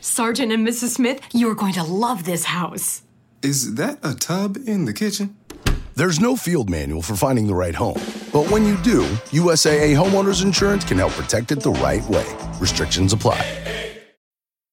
Sergeant and Mrs. Smith, you're going to love this house. Is that a tub in the kitchen? There's no field manual for finding the right home. But when you do, USAA Homeowners Insurance can help protect it the right way. Restrictions apply.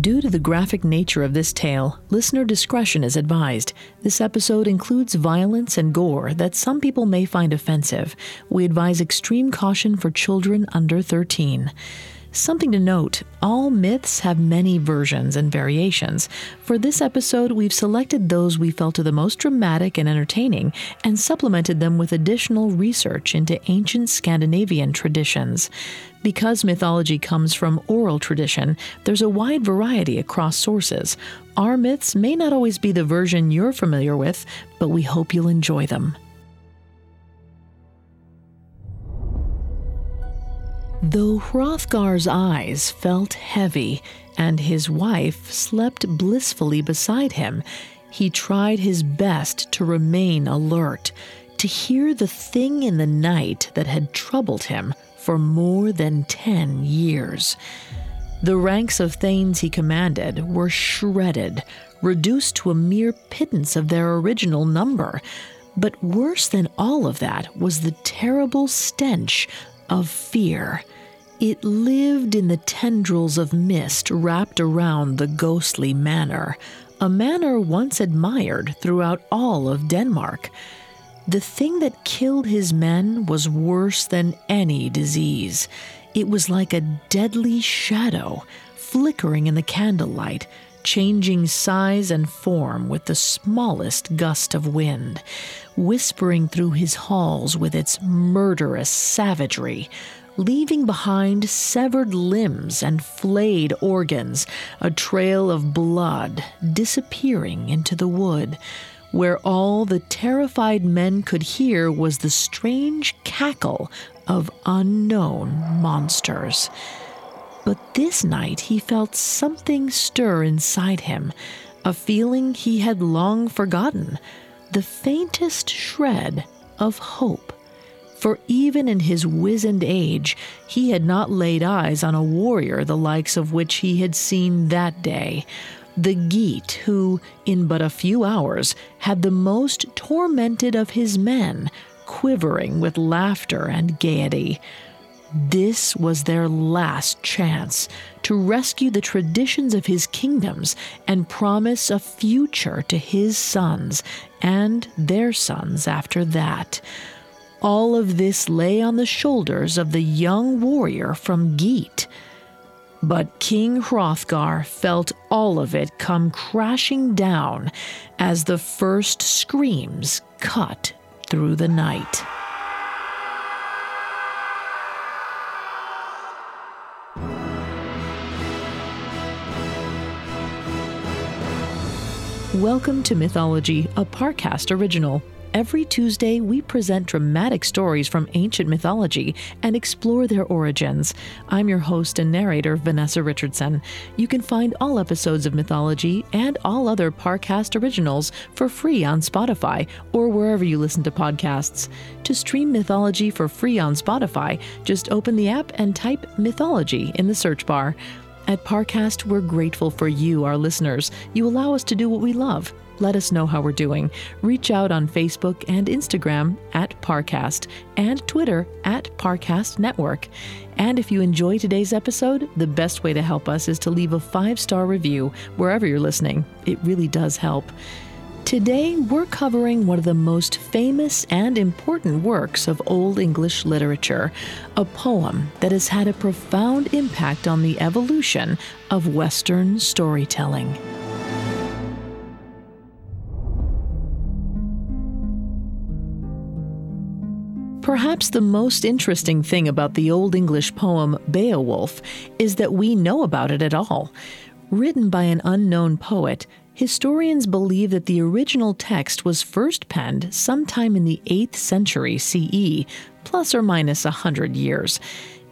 Due to the graphic nature of this tale, listener discretion is advised. This episode includes violence and gore that some people may find offensive. We advise extreme caution for children under 13. Something to note all myths have many versions and variations. For this episode, we've selected those we felt are the most dramatic and entertaining and supplemented them with additional research into ancient Scandinavian traditions. Because mythology comes from oral tradition, there's a wide variety across sources. Our myths may not always be the version you're familiar with, but we hope you'll enjoy them. Though Hrothgar's eyes felt heavy and his wife slept blissfully beside him, he tried his best to remain alert, to hear the thing in the night that had troubled him for more than ten years. The ranks of thanes he commanded were shredded, reduced to a mere pittance of their original number. But worse than all of that was the terrible stench of fear. It lived in the tendrils of mist wrapped around the ghostly manor, a manor once admired throughout all of Denmark. The thing that killed his men was worse than any disease. It was like a deadly shadow, flickering in the candlelight, changing size and form with the smallest gust of wind, whispering through his halls with its murderous savagery, leaving behind severed limbs and flayed organs, a trail of blood disappearing into the wood, where all the terrified men could hear was the strange cackle of unknown monsters. But this night he felt something stir inside him, a feeling he had long forgotten, the faintest shred of hope for even in his wizened age, he had not laid eyes on a warrior the likes of which he had seen that day. The Geat, who, in but a few hours, had the most tormented of his men, quivering with laughter and gaiety. This was their last chance to rescue the traditions of his kingdoms and promise a future to his sons and their sons after that. All of this lay on the shoulders of the young warrior from Geat. But King Hrothgar felt all of it come crashing down as the first screams cut through the night. Welcome to Mythology, a Parcast original. Every Tuesday, we present dramatic stories from ancient mythology and explore their origins. I'm your host and narrator, Vanessa Richardson. You can find all episodes of Mythology and all other Parcast originals for free on Spotify or wherever you listen to podcasts. To stream Mythology for free on Spotify, just open the app and type Mythology in the search bar. At Parcast, we're grateful for you, our listeners. You allow us to do what we love let us know how we're doing. Reach out on Facebook and Instagram at Parcast and Twitter at Parcast Network. And if you enjoy today's episode, the best way to help us is to leave a five star review wherever you're listening. It really does help. Today, we're covering one of the most famous and important works of Old English literature, a poem that has had a profound impact on the evolution of Western storytelling. Perhaps the most interesting thing about the Old English poem Beowulf is that we know about it at all. Written by an unknown poet, historians believe that the original text was first penned sometime in the 8th century CE, plus or minus a hundred years.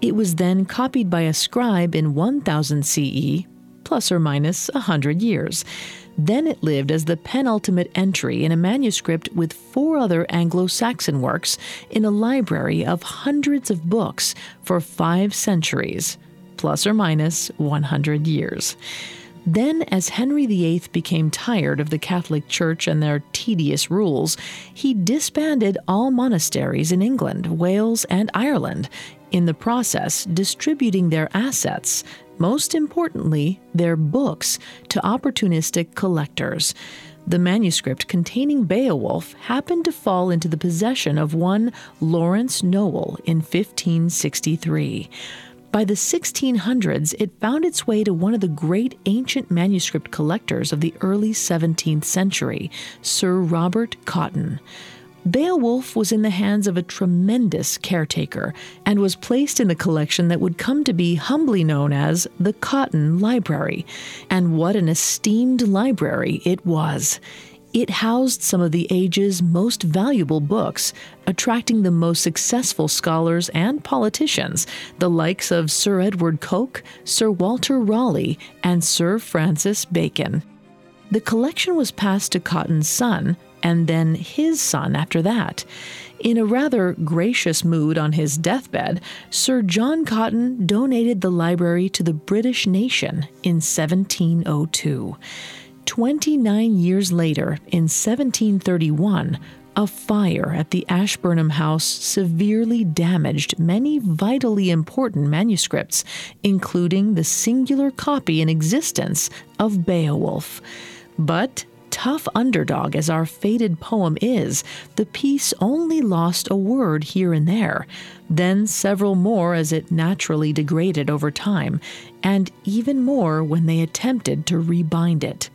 It was then copied by a scribe in 1000 CE, plus or minus a hundred years. Then it lived as the penultimate entry in a manuscript with four other Anglo Saxon works in a library of hundreds of books for five centuries plus or minus 100 years. Then, as Henry VIII became tired of the Catholic Church and their tedious rules, he disbanded all monasteries in England, Wales, and Ireland, in the process, distributing their assets, most importantly, their books, to opportunistic collectors. The manuscript containing Beowulf happened to fall into the possession of one Lawrence Nowell in 1563. By the 1600s, it found its way to one of the great ancient manuscript collectors of the early 17th century, Sir Robert Cotton. Beowulf was in the hands of a tremendous caretaker and was placed in the collection that would come to be humbly known as the Cotton Library. And what an esteemed library it was! It housed some of the age's most valuable books, attracting the most successful scholars and politicians, the likes of Sir Edward Coke, Sir Walter Raleigh, and Sir Francis Bacon. The collection was passed to Cotton's son, and then his son after that. In a rather gracious mood on his deathbed, Sir John Cotton donated the library to the British nation in 1702. 29 years later, in 1731, a fire at the Ashburnham House severely damaged many vitally important manuscripts, including the singular copy in existence of Beowulf. But tough underdog as our faded poem is, the piece only lost a word here and there, then several more as it naturally degraded over time, and even more when they attempted to rebind it.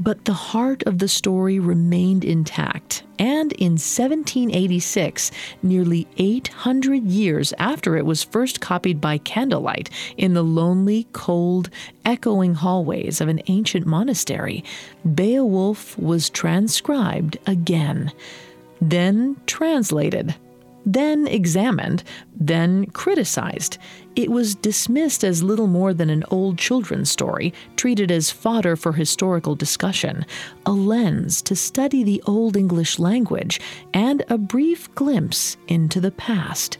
But the heart of the story remained intact, and in 1786, nearly 800 years after it was first copied by candlelight in the lonely, cold, echoing hallways of an ancient monastery, Beowulf was transcribed again, then translated then examined, then criticized. It was dismissed as little more than an old children's story, treated as fodder for historical discussion, a lens to study the Old English language, and a brief glimpse into the past.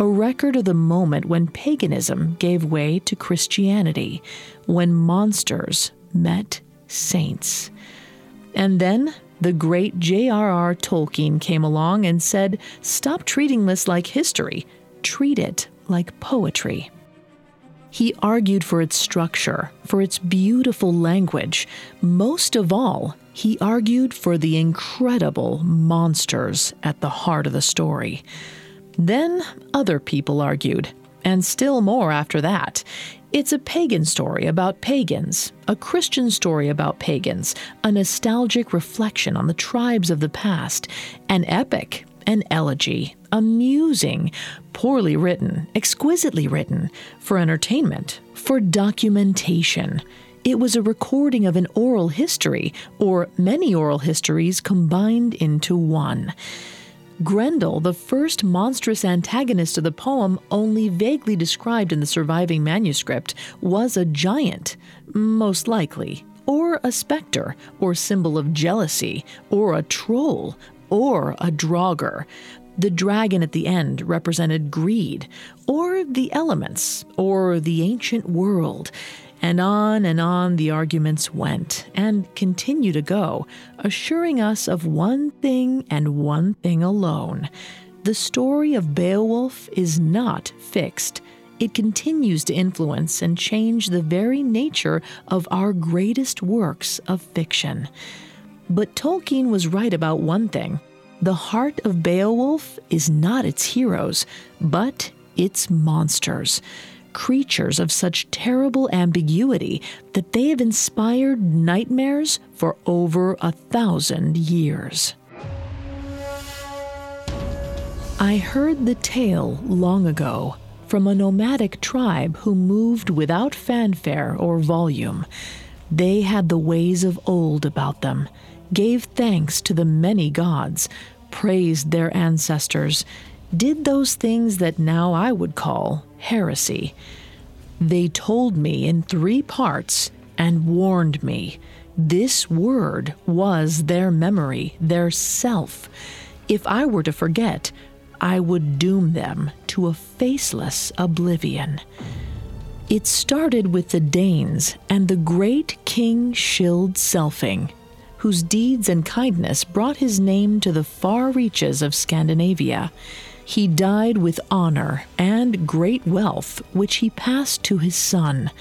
A record of the moment when paganism gave way to Christianity, when monsters met saints. And then the great J.R.R. Tolkien came along and said, Stop treating this like history, treat it like poetry. He argued for its structure, for its beautiful language. Most of all, he argued for the incredible monsters at the heart of the story. Then other people argued, and still more after that. It's a pagan story about pagans, a Christian story about pagans, a nostalgic reflection on the tribes of the past, an epic, an elegy, amusing, poorly written, exquisitely written, for entertainment, for documentation. It was a recording of an oral history, or many oral histories combined into one. Grendel, the first monstrous antagonist of the poem, only vaguely described in the surviving manuscript, was a giant, most likely, or a specter, or symbol of jealousy, or a troll, or a draugr. The dragon at the end represented greed, or the elements, or the ancient world. And on and on the arguments went, and continue to go, assuring us of one thing and one thing alone. The story of Beowulf is not fixed. It continues to influence and change the very nature of our greatest works of fiction. But Tolkien was right about one thing the heart of Beowulf is not its heroes, but its monsters creatures of such terrible ambiguity that they have inspired nightmares for over a thousand years. I heard the tale long ago from a nomadic tribe who moved without fanfare or volume. They had the ways of old about them, gave thanks to the many gods, praised their ancestors, did those things that now I would call heresy. They told me in three parts and warned me. This word was their memory, their self. If I were to forget, I would doom them to a faceless oblivion. It started with the Danes and the great King Scyld Scefing, whose deeds and kindness brought his name to the far reaches of Scandinavia. He died with honor and great wealth, which he passed to his son.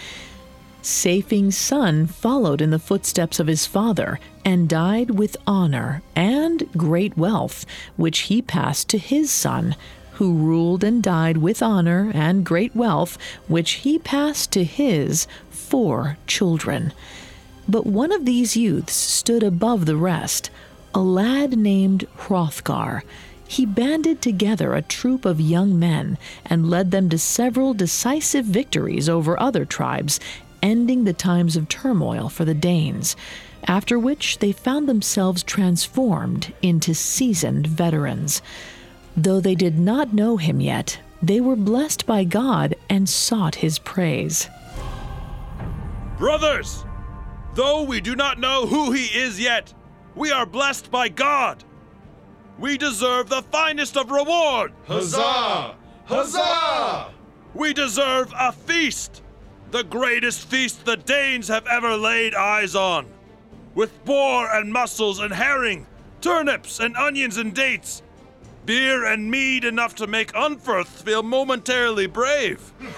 Scefing's son followed in the footsteps of his father and died with honor and great wealth, which he passed to his son, who ruled and died with honor and great wealth, which he passed to his four children. But one of these youths stood above the rest, a lad named Hrothgar. He banded together a troop of young men and led them to several decisive victories over other tribes ending the times of turmoil for the Danes, after which they found themselves transformed into seasoned veterans. Though they did not know him yet, they were blessed by God and sought his praise. Brothers, though we do not know who he is yet, we are blessed by God. We deserve the finest of reward. Huzzah! Huzzah! We deserve a feast the greatest feast the Danes have ever laid eyes on. With boar and mussels and herring, turnips and onions and dates, beer and mead enough to make Unferth feel momentarily brave.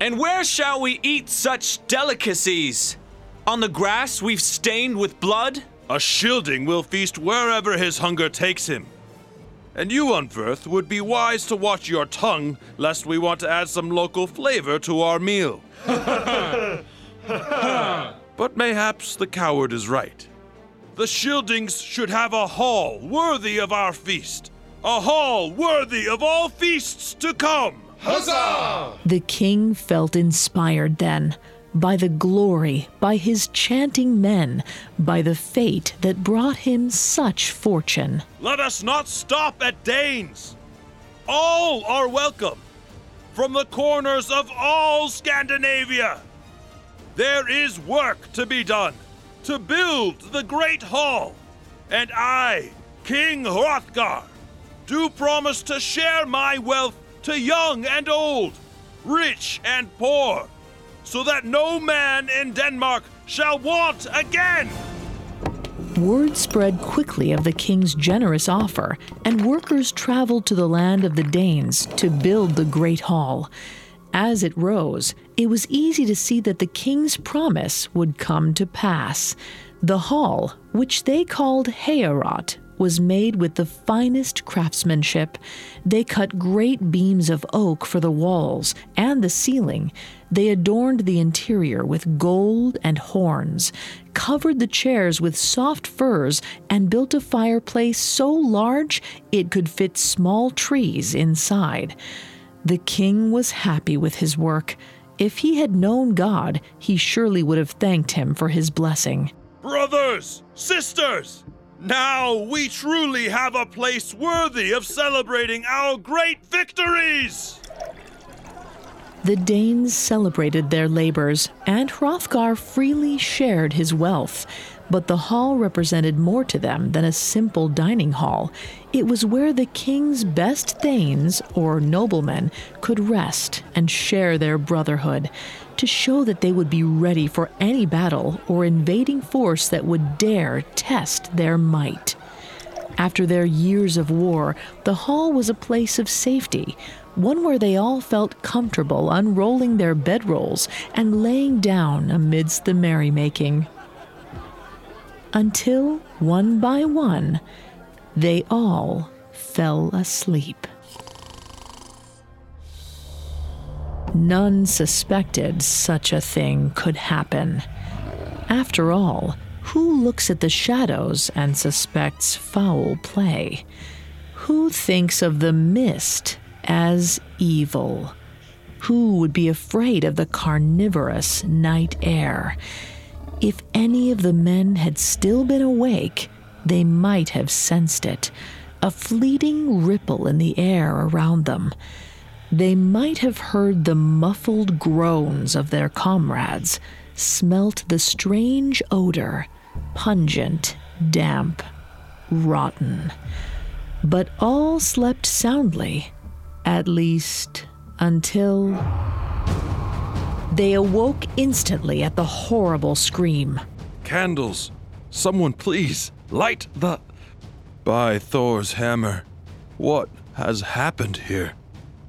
and where shall we eat such delicacies? On the grass we've stained with blood? A Scylding will feast wherever his hunger takes him. And you, Unferth, would be wise to watch your tongue, lest we want to add some local flavor to our meal. but mayhaps the coward is right. The Scyldings should have a hall worthy of our feast. A hall worthy of all feasts to come. Huzzah! The king felt inspired then by the glory, by his chanting men, by the fate that brought him such fortune. Let us not stop at Danes. All are welcome, from the corners of all Scandinavia. There is work to be done, to build the great hall, and I, King Hrothgar, do promise to share my wealth to young and old, rich and poor so that no man in Denmark shall want again. Word spread quickly of the king's generous offer, and workers traveled to the land of the Danes to build the great hall. As it rose, it was easy to see that the king's promise would come to pass. The hall, which they called Heorot, was made with the finest craftsmanship. They cut great beams of oak for the walls and the ceiling. They adorned the interior with gold and horns, covered the chairs with soft furs, and built a fireplace so large it could fit small trees inside. The king was happy with his work. If he had known God, he surely would have thanked him for his blessing. Brothers, sisters, now we truly have a place worthy of celebrating our great victories! The Danes celebrated their labors, and Hrothgar freely shared his wealth. But the hall represented more to them than a simple dining hall. It was where the king's best thanes, or noblemen, could rest and share their brotherhood to show that they would be ready for any battle or invading force that would dare test their might. After their years of war, the hall was a place of safety, one where they all felt comfortable unrolling their bedrolls and laying down amidst the merrymaking. Until, one by one, they all fell asleep. None suspected such a thing could happen. After all, who looks at the shadows and suspects foul play? Who thinks of the mist as evil? Who would be afraid of the carnivorous night air? If any of the men had still been awake, they might have sensed it a fleeting ripple in the air around them. They might have heard the muffled groans of their comrades, smelt the strange odor, pungent, damp, rotten. But all slept soundly, at least until. They awoke instantly at the horrible scream. Candles! Someone please, light the. By Thor's hammer, what has happened here?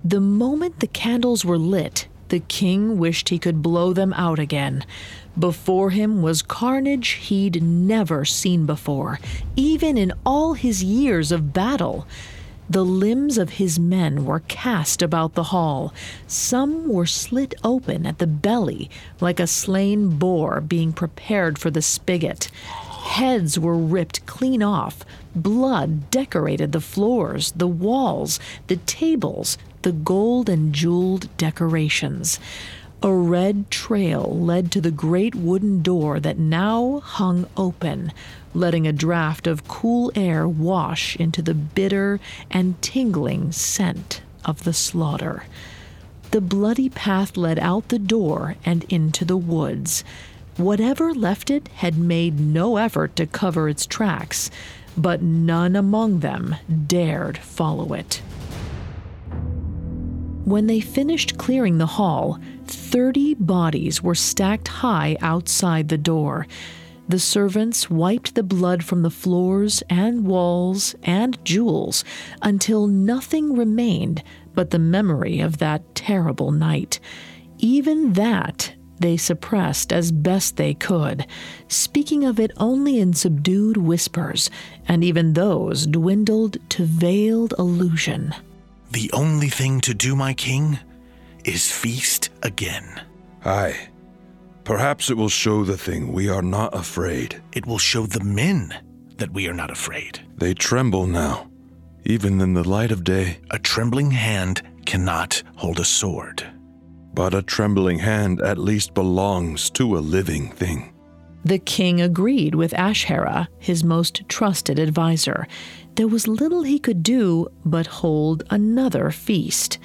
The moment the candles were lit, the king wished he could blow them out again. Before him was carnage he'd never seen before, even in all his years of battle. The limbs of his men were cast about the hall. Some were slit open at the belly, like a slain boar being prepared for the spigot. Heads were ripped clean off. Blood decorated the floors, the walls, the tables, the gold and jeweled decorations. A red trail led to the great wooden door that now hung open, letting a draft of cool air wash into the bitter and tingling scent of the slaughter. The bloody path led out the door and into the woods. Whatever left it had made no effort to cover its tracks, but none among them dared follow it. When they finished clearing the hall, 30 bodies were stacked high outside the door. The servants wiped the blood from the floors and walls and jewels until nothing remained but the memory of that terrible night. Even that they suppressed as best they could, speaking of it only in subdued whispers, and even those dwindled to veiled illusion. The only thing to do, my king, is feast again. Aye. Perhaps it will show the thing we are not afraid. It will show the men that we are not afraid. They tremble now, even in the light of day. A trembling hand cannot hold a sword. But a trembling hand at least belongs to a living thing. The king agreed with Aeschere, his most trusted adviser. There was little he could do but hold another feast.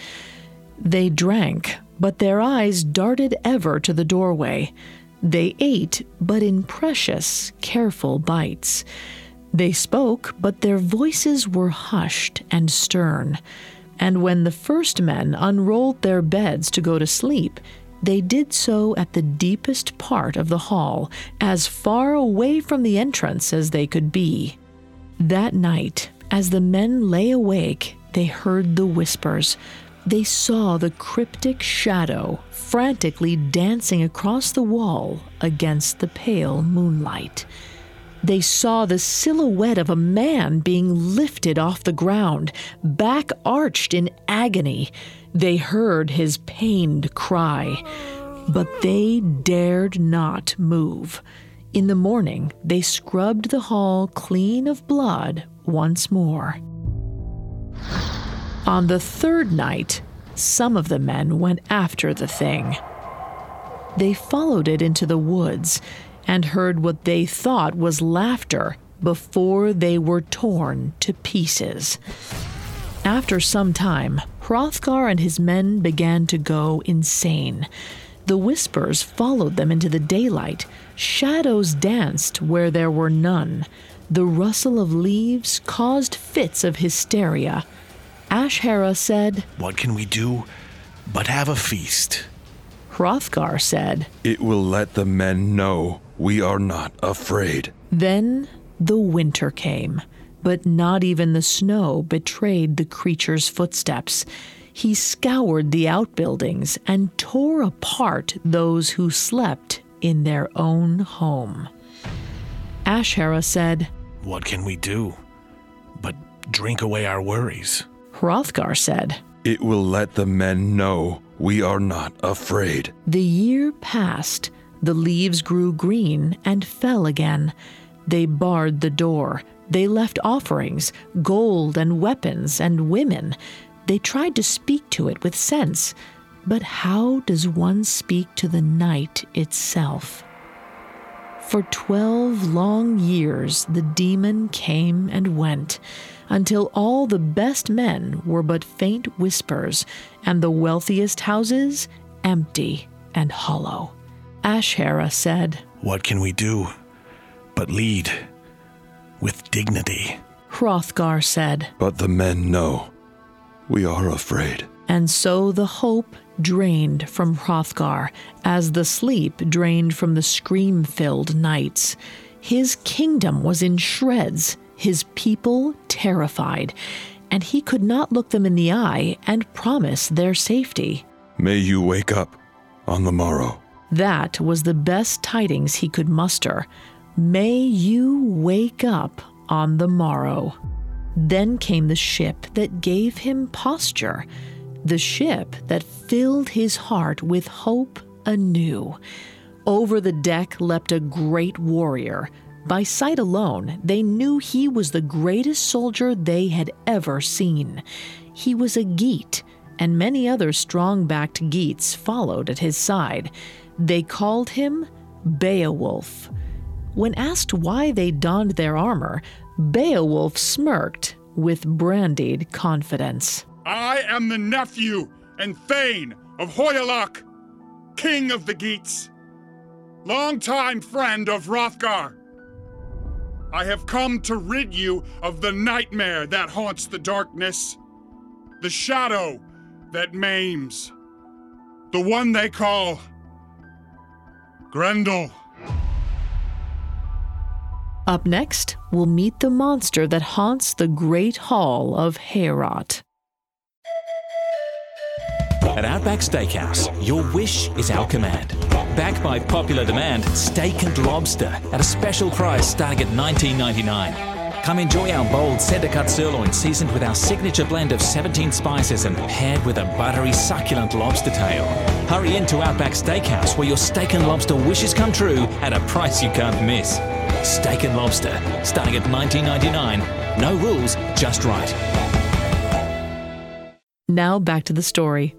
They drank, but their eyes darted ever to the doorway. They ate, but in precious, careful bites. They spoke, but their voices were hushed and stern. And when the first men unrolled their beds to go to sleep, they did so at the deepest part of the hall, as far away from the entrance as they could be. That night, as the men lay awake, they heard the whispers. They saw the cryptic shadow frantically dancing across the wall against the pale moonlight. They saw the silhouette of a man being lifted off the ground, back arched in agony. They heard his pained cry, but they dared not move. In the morning, they scrubbed the hall clean of blood once more. On the third night, some of the men went after the thing. They followed it into the woods and heard what they thought was laughter before they were torn to pieces. After some time, Hrothgar and his men began to go insane. The whispers followed them into the daylight. Shadows danced where there were none. The rustle of leaves caused fits of hysteria. Aeschere said, What can we do but have a feast? Hrothgar said, It will let the men know we are not afraid. Then the winter came, but not even the snow betrayed the creature's footsteps. He scoured the outbuildings and tore apart those who slept in their own home. Aeschere said, What can we do but drink away our worries? Hrothgar said, It will let the men know we are not afraid. The year passed. The leaves grew green and fell again. They barred the door. They left offerings, gold and weapons and women. They tried to speak to it with sense. But how does one speak to the night itself? For twelve long years the demon came and went, until all the best men were but faint whispers, and the wealthiest houses empty and hollow. Aeschere said, What can we do but lead with dignity? Hrothgar said, But the men know. We are afraid. And so the hope drained from Hrothgar, as the sleep drained from the scream filled nights. His kingdom was in shreds, his people terrified, and he could not look them in the eye and promise their safety. May you wake up on the morrow. That was the best tidings he could muster. May you wake up on the morrow. Then came the ship that gave him posture the ship that filled his heart with hope anew. Over the deck leapt a great warrior. By sight alone, they knew he was the greatest soldier they had ever seen. He was a Geat, and many other strong backed Geats followed at his side. They called him Beowulf. When asked why they donned their armor, Beowulf smirked with brandied confidence. I am the nephew and Thane of Hygelac, king of the Geats, longtime friend of Hrothgar. I have come to rid you of the nightmare that haunts the darkness, the shadow that maims, the one they call Grendel. Up next, we'll meet the monster that haunts the Great Hall of Heorot. At Outback Steakhouse, your wish is our command. Backed by popular demand, steak and lobster at a special price starting at $19.99. Come enjoy our bold center cut sirloin seasoned with our signature blend of 17 spices and paired with a buttery, succulent lobster tail. Hurry into Outback Steakhouse where your steak and lobster wishes come true at a price you can't miss. Steak and lobster starting at $19.99. No rules, just right. Now back to the story.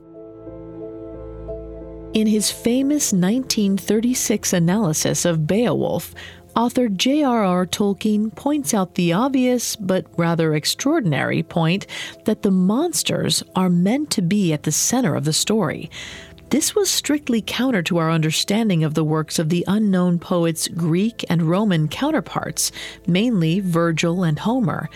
In his famous 1936 analysis of Beowulf, author J.R.R. Tolkien points out the obvious but rather extraordinary point that the monsters are meant to be at the center of the story. This was strictly counter to our understanding of the works of the unknown poets' Greek and Roman counterparts, mainly Virgil and Homer.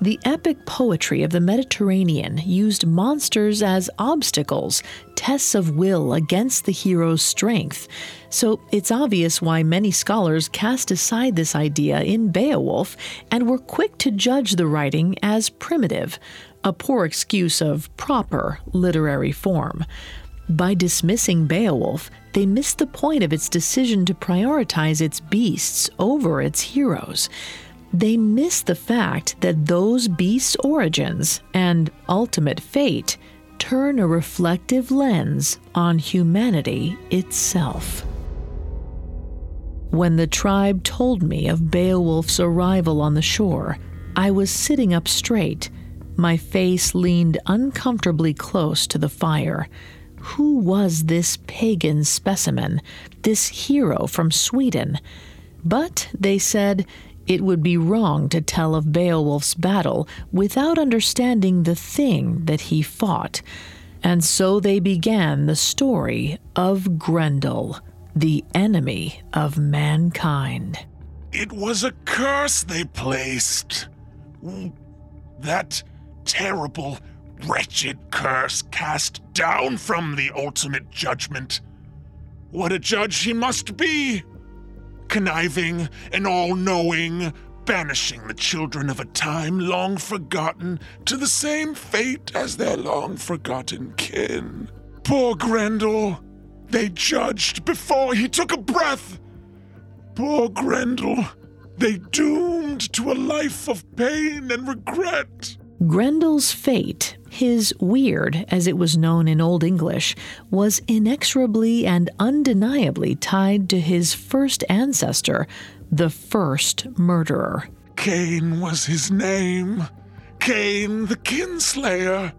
The epic poetry of the Mediterranean used monsters as obstacles, tests of will against the hero's strength. So it's obvious why many scholars cast aside this idea in Beowulf and were quick to judge the writing as primitive, a poor excuse of proper literary form. By dismissing Beowulf, they missed the point of its decision to prioritize its beasts over its heroes they miss the fact that those beasts' origins and ultimate fate turn a reflective lens on humanity itself. When the tribe told me of Beowulf's arrival on the shore, I was sitting up straight, my face leaned uncomfortably close to the fire. Who was this pagan specimen, this hero from Sweden? But, they said, it would be wrong to tell of Beowulf's battle without understanding the thing that he fought. And so they began the story of Grendel, the enemy of mankind. It was a curse they placed. That terrible, wretched curse cast down from the ultimate judgment. What a judge he must be! Conniving and all knowing, banishing the children of a time long forgotten to the same fate as their long forgotten kin. Poor Grendel! They judged before he took a breath! Poor Grendel! They doomed to a life of pain and regret! Grendel's fate, his weird as it was known in Old English, was inexorably and undeniably tied to his first ancestor, the first murderer. Cain was his name. Cain the kinslayer,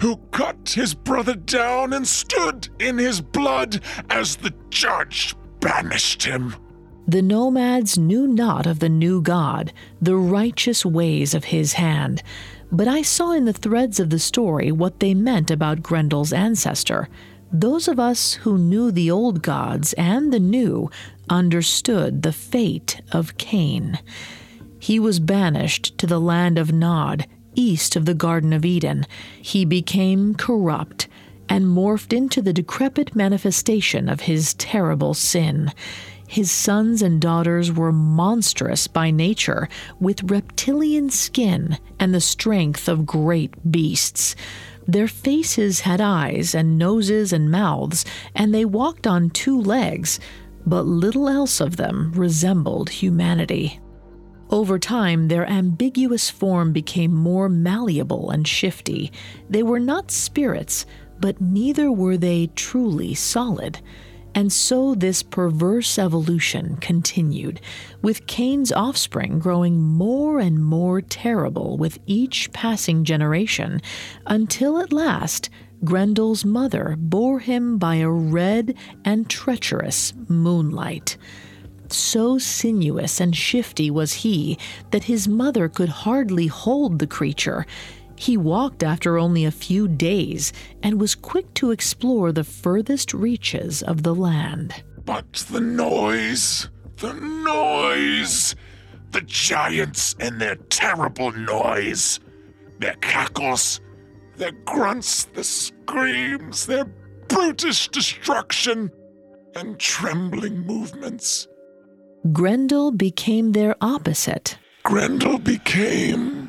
who cut his brother down and stood in his blood as the judge banished him. The nomads knew not of the new God, the righteous ways of his hand. But I saw in the threads of the story what they meant about Grendel's ancestor. Those of us who knew the old gods and the new understood the fate of Cain. He was banished to the land of Nod, east of the Garden of Eden. He became corrupt and morphed into the decrepit manifestation of his terrible sin. His sons and daughters were monstrous by nature, with reptilian skin and the strength of great beasts. Their faces had eyes and noses and mouths, and they walked on two legs, but little else of them resembled humanity. Over time, their ambiguous form became more malleable and shifty. They were not spirits, but neither were they truly solid. And so this perverse evolution continued, with Cain's offspring growing more and more terrible with each passing generation, until at last Grendel's mother bore him by a red and treacherous moonlight. So sinuous and shifty was he that his mother could hardly hold the creature, he walked after only a few days and was quick to explore the furthest reaches of the land. But the noise, the noise, the giants and their terrible noise, their cackles, their grunts, their screams, their brutish destruction, and trembling movements. Grendel became their opposite. Grendel became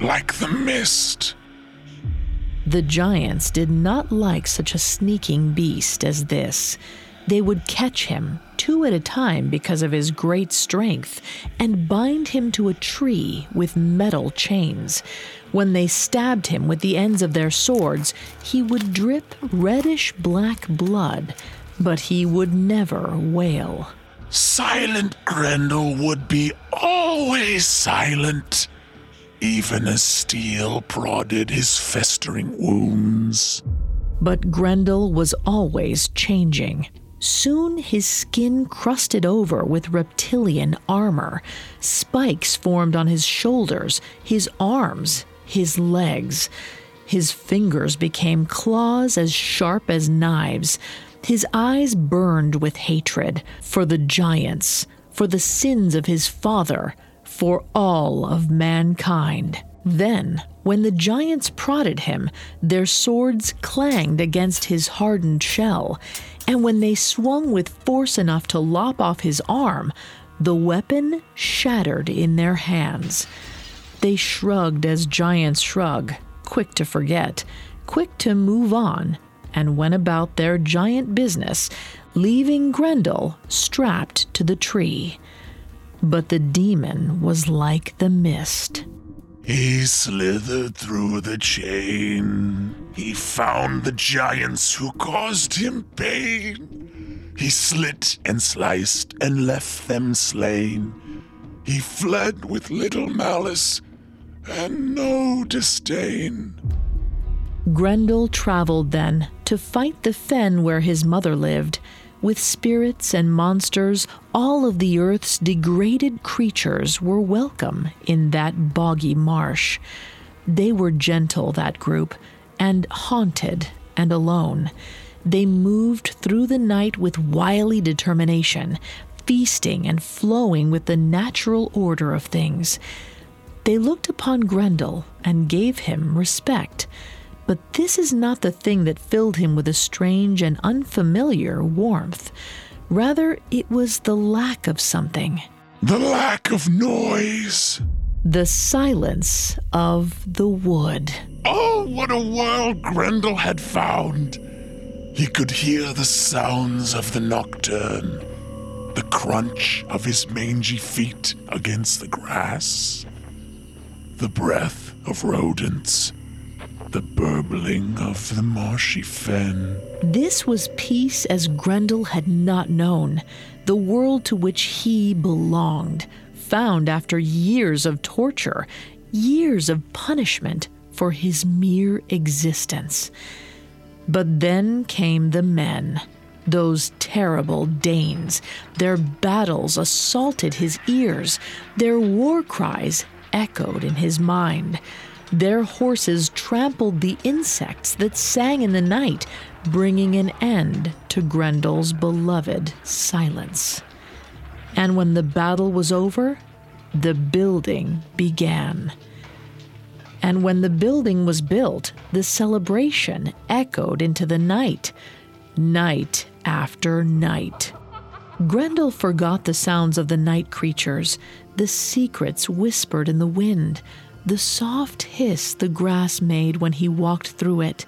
like the mist. The giants did not like such a sneaking beast as this. They would catch him, two at a time because of his great strength, and bind him to a tree with metal chains. When they stabbed him with the ends of their swords, he would drip reddish black blood, but he would never wail. Silent Grendel would be always silent even as steel prodded his festering wounds. But Grendel was always changing. Soon his skin crusted over with reptilian armor. Spikes formed on his shoulders, his arms, his legs. His fingers became claws as sharp as knives. His eyes burned with hatred for the giants, for the sins of his father, for all of mankind. Then, when the giants prodded him, their swords clanged against his hardened shell, and when they swung with force enough to lop off his arm, the weapon shattered in their hands. They shrugged as giants shrug, quick to forget, quick to move on, and went about their giant business, leaving Grendel strapped to the tree. But the demon was like the mist. He slithered through the chain. He found the giants who caused him pain. He slit and sliced and left them slain. He fled with little malice and no disdain. Grendel traveled then to fight the fen where his mother lived with spirits and monsters, all of the earth's degraded creatures were welcome in that boggy marsh. They were gentle, that group, and haunted and alone. They moved through the night with wily determination, feasting and flowing with the natural order of things. They looked upon Grendel and gave him respect. But this is not the thing that filled him with a strange and unfamiliar warmth. Rather, it was the lack of something. The lack of noise. The silence of the wood. Oh, what a world Grendel had found! He could hear the sounds of the nocturne, the crunch of his mangy feet against the grass, the breath of rodents the burbling of the marshy fen. This was peace as Grendel had not known, the world to which he belonged, found after years of torture, years of punishment for his mere existence. But then came the men, those terrible Danes. Their battles assaulted his ears, their war cries echoed in his mind. Their horses trampled the insects that sang in the night, bringing an end to Grendel's beloved silence. And when the battle was over, the building began. And when the building was built, the celebration echoed into the night, night after night. Grendel forgot the sounds of the night creatures, the secrets whispered in the wind, the soft hiss the grass made when he walked through it.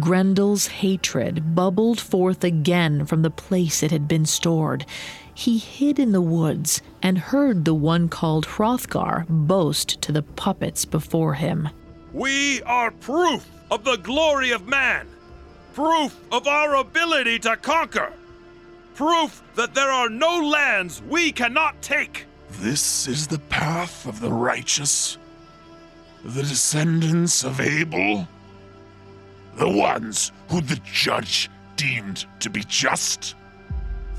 Grendel's hatred bubbled forth again from the place it had been stored. He hid in the woods and heard the one called Hrothgar boast to the puppets before him. We are proof of the glory of man, proof of our ability to conquer, proof that there are no lands we cannot take. This is the path of the righteous, the descendants of Abel, the ones who the judge deemed to be just.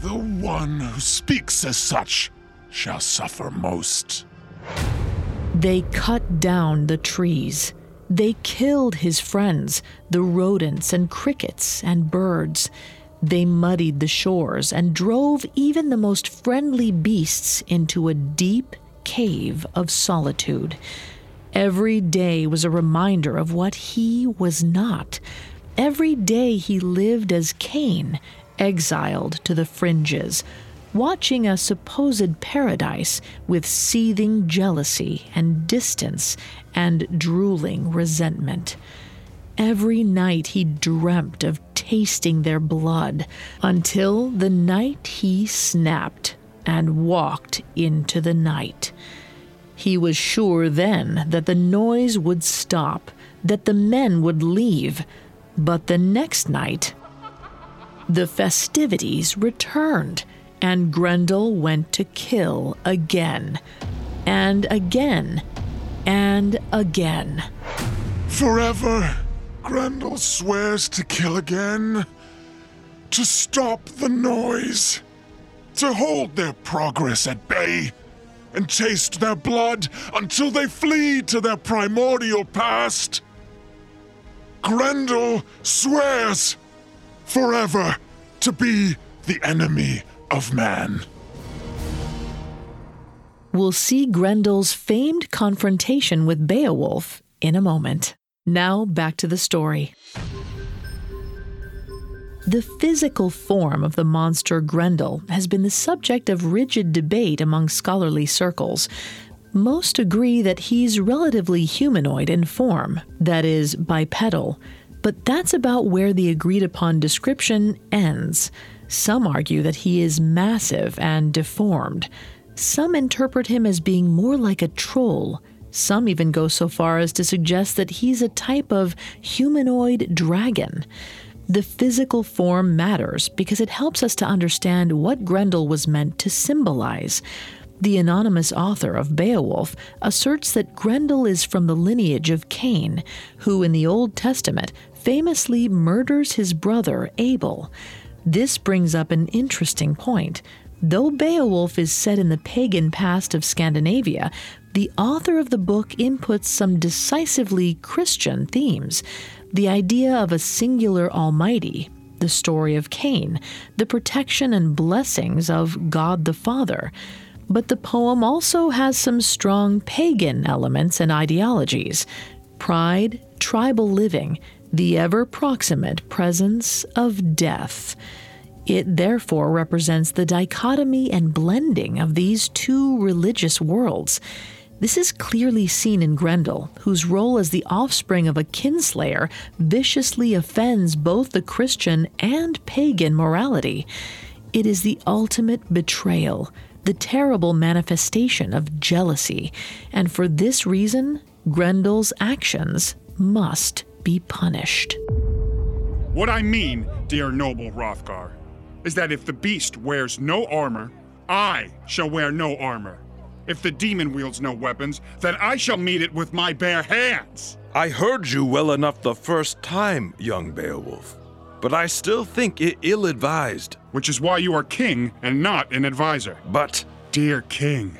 The one who speaks as such shall suffer most. They cut down the trees. They killed his friends, the rodents and crickets and birds. They muddied the shores and drove even the most friendly beasts into a deep cave of solitude. Every day was a reminder of what he was not. Every day he lived as Cain, exiled to the fringes, watching a supposed paradise with seething jealousy and distance and drooling resentment. Every night he dreamt of tasting their blood until the night he snapped and walked into the night. He was sure then that the noise would stop, that the men would leave, but the next night, the festivities returned, and Grendel went to kill again, and again, and again. Forever, Grendel swears to kill again, to stop the noise, to hold their progress at bay, and taste their blood until they flee to their primordial past. Grendel swears forever to be the enemy of man. We'll see Grendel's famed confrontation with Beowulf in a moment. Now, back to the story. The physical form of the monster Grendel has been the subject of rigid debate among scholarly circles. Most agree that he's relatively humanoid in form, that is, bipedal, but that's about where the agreed upon description ends. Some argue that he is massive and deformed. Some interpret him as being more like a troll. Some even go so far as to suggest that he's a type of humanoid dragon. The physical form matters because it helps us to understand what Grendel was meant to symbolize. The anonymous author of Beowulf asserts that Grendel is from the lineage of Cain, who in the Old Testament famously murders his brother Abel. This brings up an interesting point. Though Beowulf is set in the pagan past of Scandinavia, the author of the book inputs some decisively Christian themes the idea of a singular Almighty, the story of Cain, the protection and blessings of God the Father. But the poem also has some strong pagan elements and ideologies pride, tribal living, the ever proximate presence of death. It therefore represents the dichotomy and blending of these two religious worlds. This is clearly seen in Grendel, whose role as the offspring of a kinslayer viciously offends both the Christian and pagan morality. It is the ultimate betrayal, the terrible manifestation of jealousy, and for this reason, Grendel's actions must be punished. What I mean, dear noble Hrothgar, is that if the beast wears no armor, I shall wear no armor. If the demon wields no weapons, then I shall meet it with my bare hands. I heard you well enough the first time, young Beowulf, but I still think it ill advised. Which is why you are king and not an advisor. But. Dear king,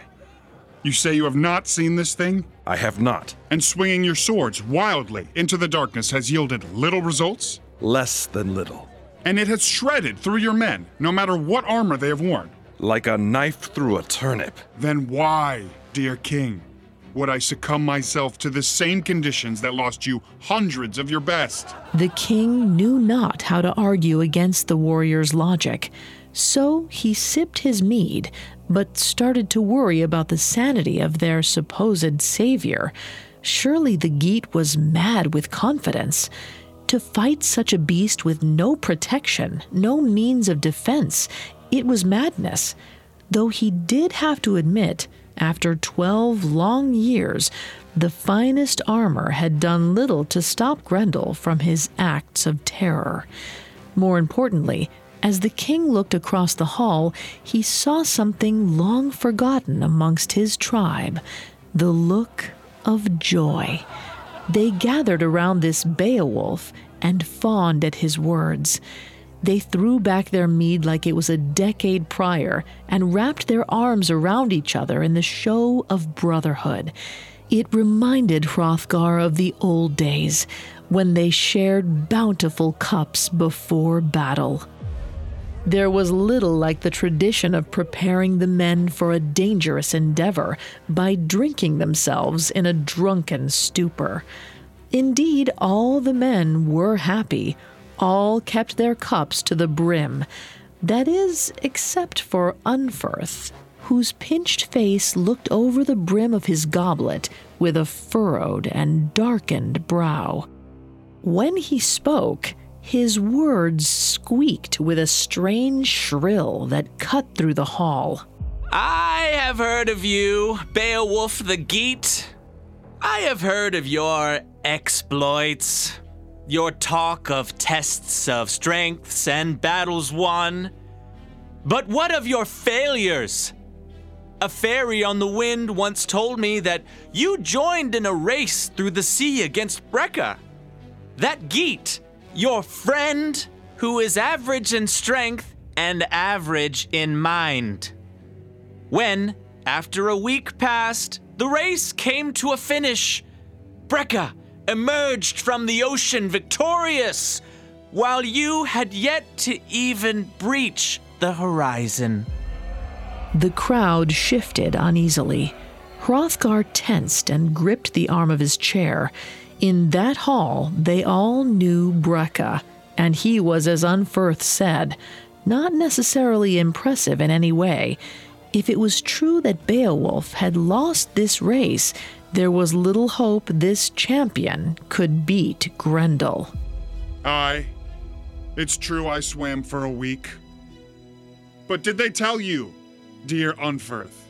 you say you have not seen this thing? I have not. And swinging your swords wildly into the darkness has yielded little results? Less than little. And it has shredded through your men, no matter what armor they have worn. Like a knife through a turnip. Then why, dear king, would I succumb myself to the same conditions that lost you hundreds of your best? The king knew not how to argue against the warrior's logic, so he sipped his mead, but started to worry about the sanity of their supposed savior. Surely the Geat was mad with confidence. To fight such a beast with no protection, no means of defense, it was madness. Though he did have to admit, after 12 long years, the finest armor had done little to stop Grendel from his acts of terror. More importantly, as the king looked across the hall, he saw something long forgotten amongst his tribe the look of joy. They gathered around this Beowulf and fawned at his words. They threw back their mead like it was a decade prior and wrapped their arms around each other in the show of brotherhood. It reminded Hrothgar of the old days when they shared bountiful cups before battle. There was little like the tradition of preparing the men for a dangerous endeavor by drinking themselves in a drunken stupor. Indeed, all the men were happy. All kept their cups to the brim. That is, except for Unferth, whose pinched face looked over the brim of his goblet with a furrowed and darkened brow. When he spoke, his words squeaked with a strange shrill that cut through the hall. I have heard of you, Beowulf the Geat. I have heard of your exploits, your talk of tests of strengths and battles won. But what of your failures? A fairy on the wind once told me that you joined in a race through the sea against Breca. That Geat your friend who is average in strength and average in mind. When, after a week passed, the race came to a finish, Breca emerged from the ocean victorious, while you had yet to even breach the horizon. The crowd shifted uneasily. Hrothgar tensed and gripped the arm of his chair. In that hall, they all knew Breca, and he was, as Unferth said, not necessarily impressive in any way. If it was true that Beowulf had lost this race, there was little hope this champion could beat Grendel. Aye, it's true I swam for a week. But did they tell you, dear Unferth,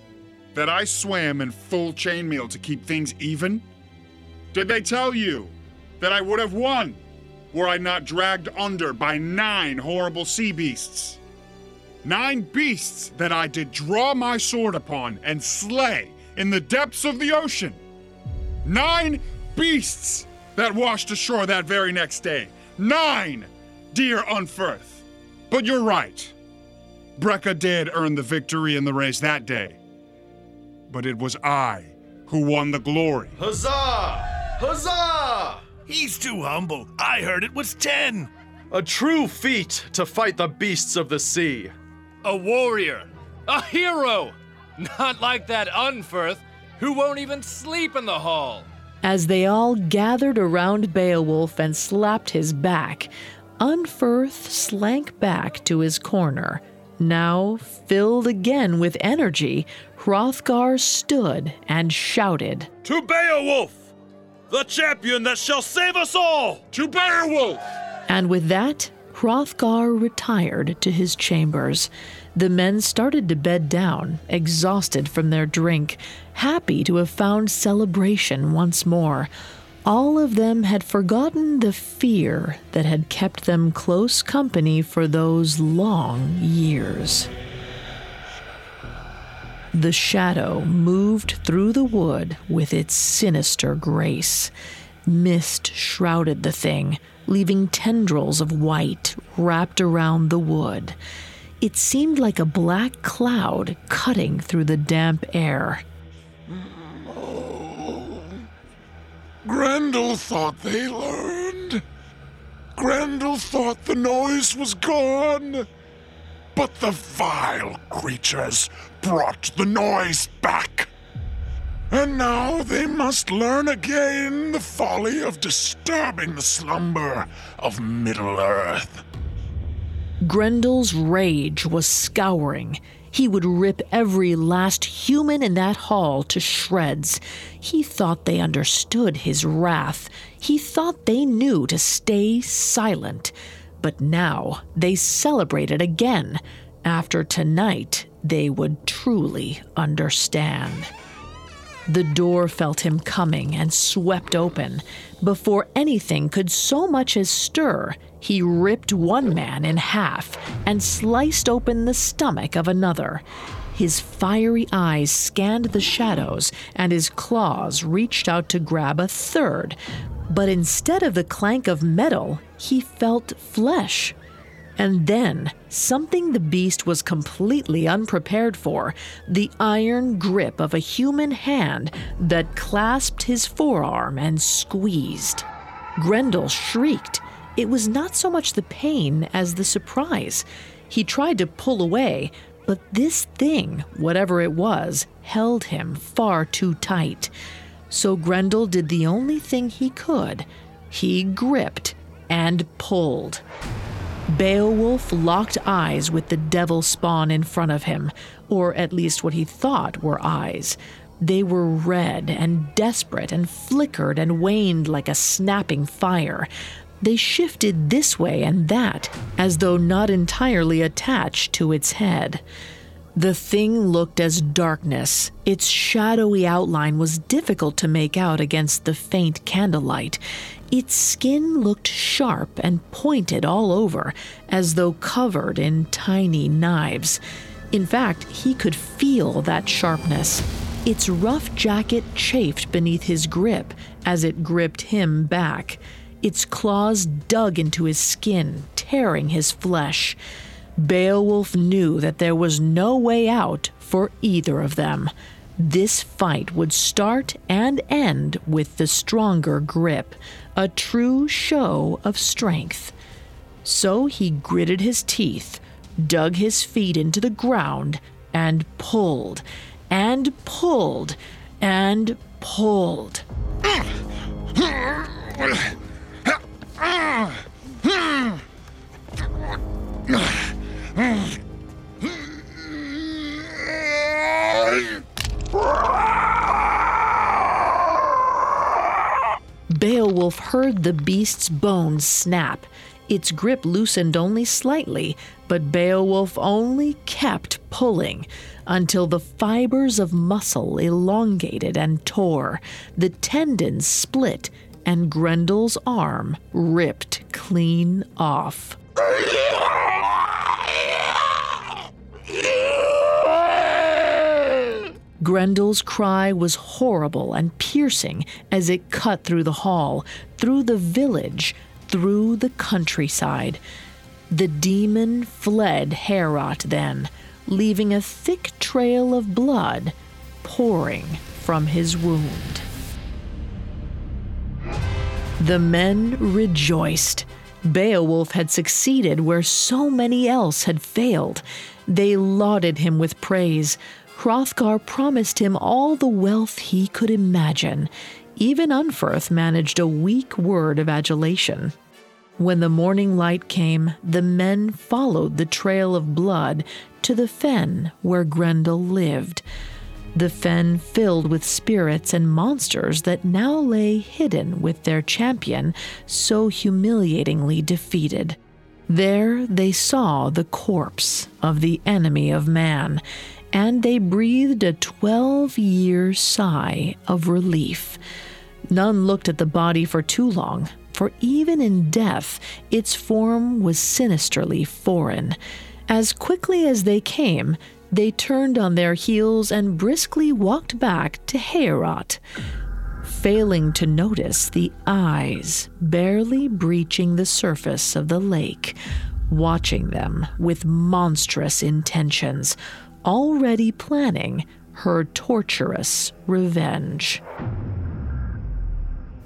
that I swam in full chainmail to keep things even? Did they tell you that I would have won were I not dragged under by nine horrible sea beasts? Nine beasts that I did draw my sword upon and slay in the depths of the ocean. Nine beasts that washed ashore that very next day. Nine, dear Unferth. But you're right. Breca did earn the victory in the race that day. But it was I who won the glory. Huzzah! Huzzah! He's too humble. I heard it was ten. A true feat to fight the beasts of the sea. A warrior. A hero. Not like that Unferth, who won't even sleep in the hall. As they all gathered around Beowulf and slapped his back, Unferth slank back to his corner. Now, filled again with energy, Hrothgar stood and shouted, To Beowulf! the champion that shall save us all! To Beowulf! And with that, Hrothgar retired to his chambers. The men started to bed down, exhausted from their drink, happy to have found celebration once more. All of them had forgotten the fear that had kept them close company for those long years. The shadow moved through the wood with its sinister grace. Mist shrouded the thing, leaving tendrils of white wrapped around the wood. It seemed like a black cloud cutting through the damp air. Grendel thought they learned. Grendel thought the noise was gone. But the vile creatures brought the noise back. And now they must learn again the folly of disturbing the slumber of Middle Earth. Grendel's rage was scouring. He would rip every last human in that hall to shreds. He thought they understood his wrath. He thought they knew to stay silent. But now they celebrated again. After tonight, they would truly understand. The door felt him coming and swept open. Before anything could so much as stir, he ripped one man in half and sliced open the stomach of another. His fiery eyes scanned the shadows, and his claws reached out to grab a third. But instead of the clank of metal, he felt flesh. And then, something the beast was completely unprepared for the iron grip of a human hand that clasped his forearm and squeezed. Grendel shrieked. It was not so much the pain as the surprise. He tried to pull away, but this thing, whatever it was, held him far too tight. So Grendel did the only thing he could he gripped and pulled. Beowulf locked eyes with the devil spawn in front of him, or at least what he thought were eyes. They were red and desperate and flickered and waned like a snapping fire. They shifted this way and that, as though not entirely attached to its head. The thing looked as darkness. Its shadowy outline was difficult to make out against the faint candlelight. Its skin looked sharp and pointed all over, as though covered in tiny knives. In fact, he could feel that sharpness. Its rough jacket chafed beneath his grip as it gripped him back. Its claws dug into his skin, tearing his flesh. Beowulf knew that there was no way out for either of them. This fight would start and end with the stronger grip, a true show of strength. So he gritted his teeth, dug his feet into the ground, and pulled, and pulled, and pulled. Beowulf heard the beast's bones snap. Its grip loosened only slightly, but Beowulf only kept pulling until the fibers of muscle elongated and tore, the tendons split, and Grendel's arm ripped clean off. Grendel's cry was horrible and piercing as it cut through the hall, through the village, through the countryside. The demon fled Heorot then, leaving a thick trail of blood pouring from his wound. The men rejoiced. Beowulf had succeeded where so many else had failed. They lauded him with praise. Hrothgar promised him all the wealth he could imagine. Even Unferth managed a weak word of adulation. When the morning light came, the men followed the trail of blood to the fen where Grendel lived. The fen filled with spirits and monsters that now lay hidden with their champion, so humiliatingly defeated. There they saw the corpse of the enemy of man, and they breathed a 12 year sigh of relief. None looked at the body for too long, for even in death, its form was sinisterly foreign. As quickly as they came, They turned on their heels and briskly walked back to Heorot, failing to notice the eyes barely breaching the surface of the lake, watching them with monstrous intentions, already planning her torturous revenge.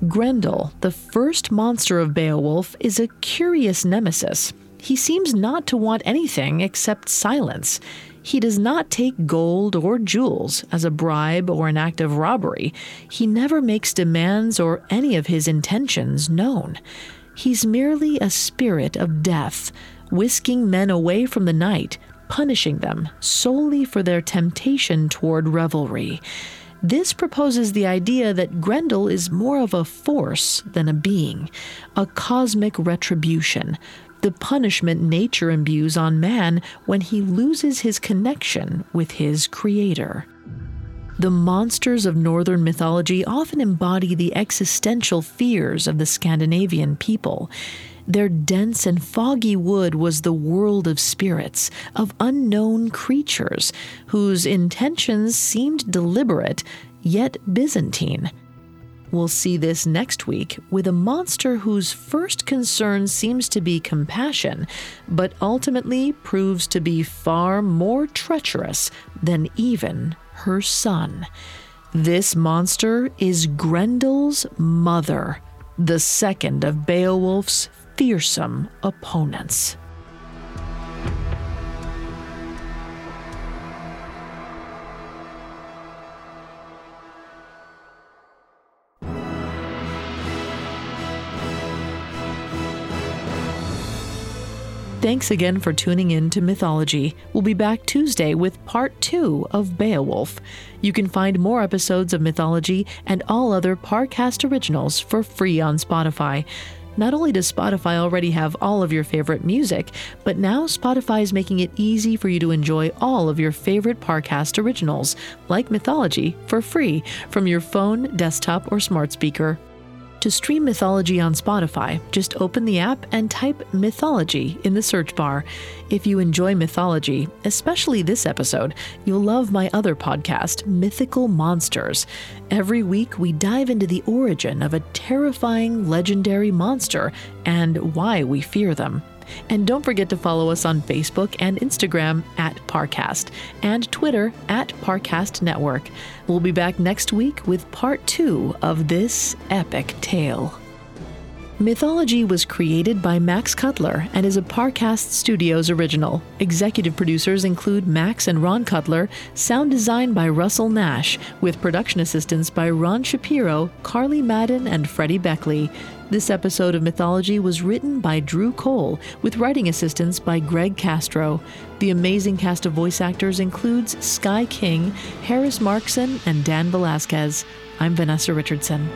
Grendel, the first monster of Beowulf, is a curious nemesis. He seems not to want anything except silence. He does not take gold or jewels as a bribe or an act of robbery. He never makes demands or any of his intentions known. He's merely a spirit of death, whisking men away from the night, punishing them solely for their temptation toward revelry. This proposes the idea that Grendel is more of a force than a being, a cosmic retribution, the punishment nature imbues on man when he loses his connection with his creator. The monsters of northern mythology often embody the existential fears of the Scandinavian people. Their dense and foggy wood was the world of spirits, of unknown creatures, whose intentions seemed deliberate, yet Byzantine. We'll see this next week with a monster whose first concern seems to be compassion, but ultimately proves to be far more treacherous than even her son. This monster is Grendel's mother, the second of Beowulf's fearsome opponents. Thanks again for tuning in to Mythology. We'll be back Tuesday with part two of Beowulf. You can find more episodes of Mythology and all other Parcast originals for free on Spotify. Not only does Spotify already have all of your favorite music, but now Spotify is making it easy for you to enjoy all of your favorite Parcast originals, like Mythology, for free from your phone, desktop, or smart speaker. To stream Mythology on Spotify, just open the app and type Mythology in the search bar. If you enjoy mythology, especially this episode, you'll love my other podcast, Mythical Monsters. Every week, we dive into the origin of a terrifying legendary monster and why we fear them. And don't forget to follow us on Facebook and Instagram at Parcast and Twitter at Parcast Network. We'll be back next week with part two of this epic tale. Mythology was created by Max Cutler and is a Parcast Studios original. Executive producers include Max and Ron Cutler, sound design by Russell Nash, with production assistance by Ron Shapiro, Carly Madden, and Freddie Beckley. This episode of Mythology was written by Drew Cole, with writing assistance by Greg Castro. The amazing cast of voice actors includes Sky King, Harris Markson, and Dan Velasquez. I'm Vanessa Richardson.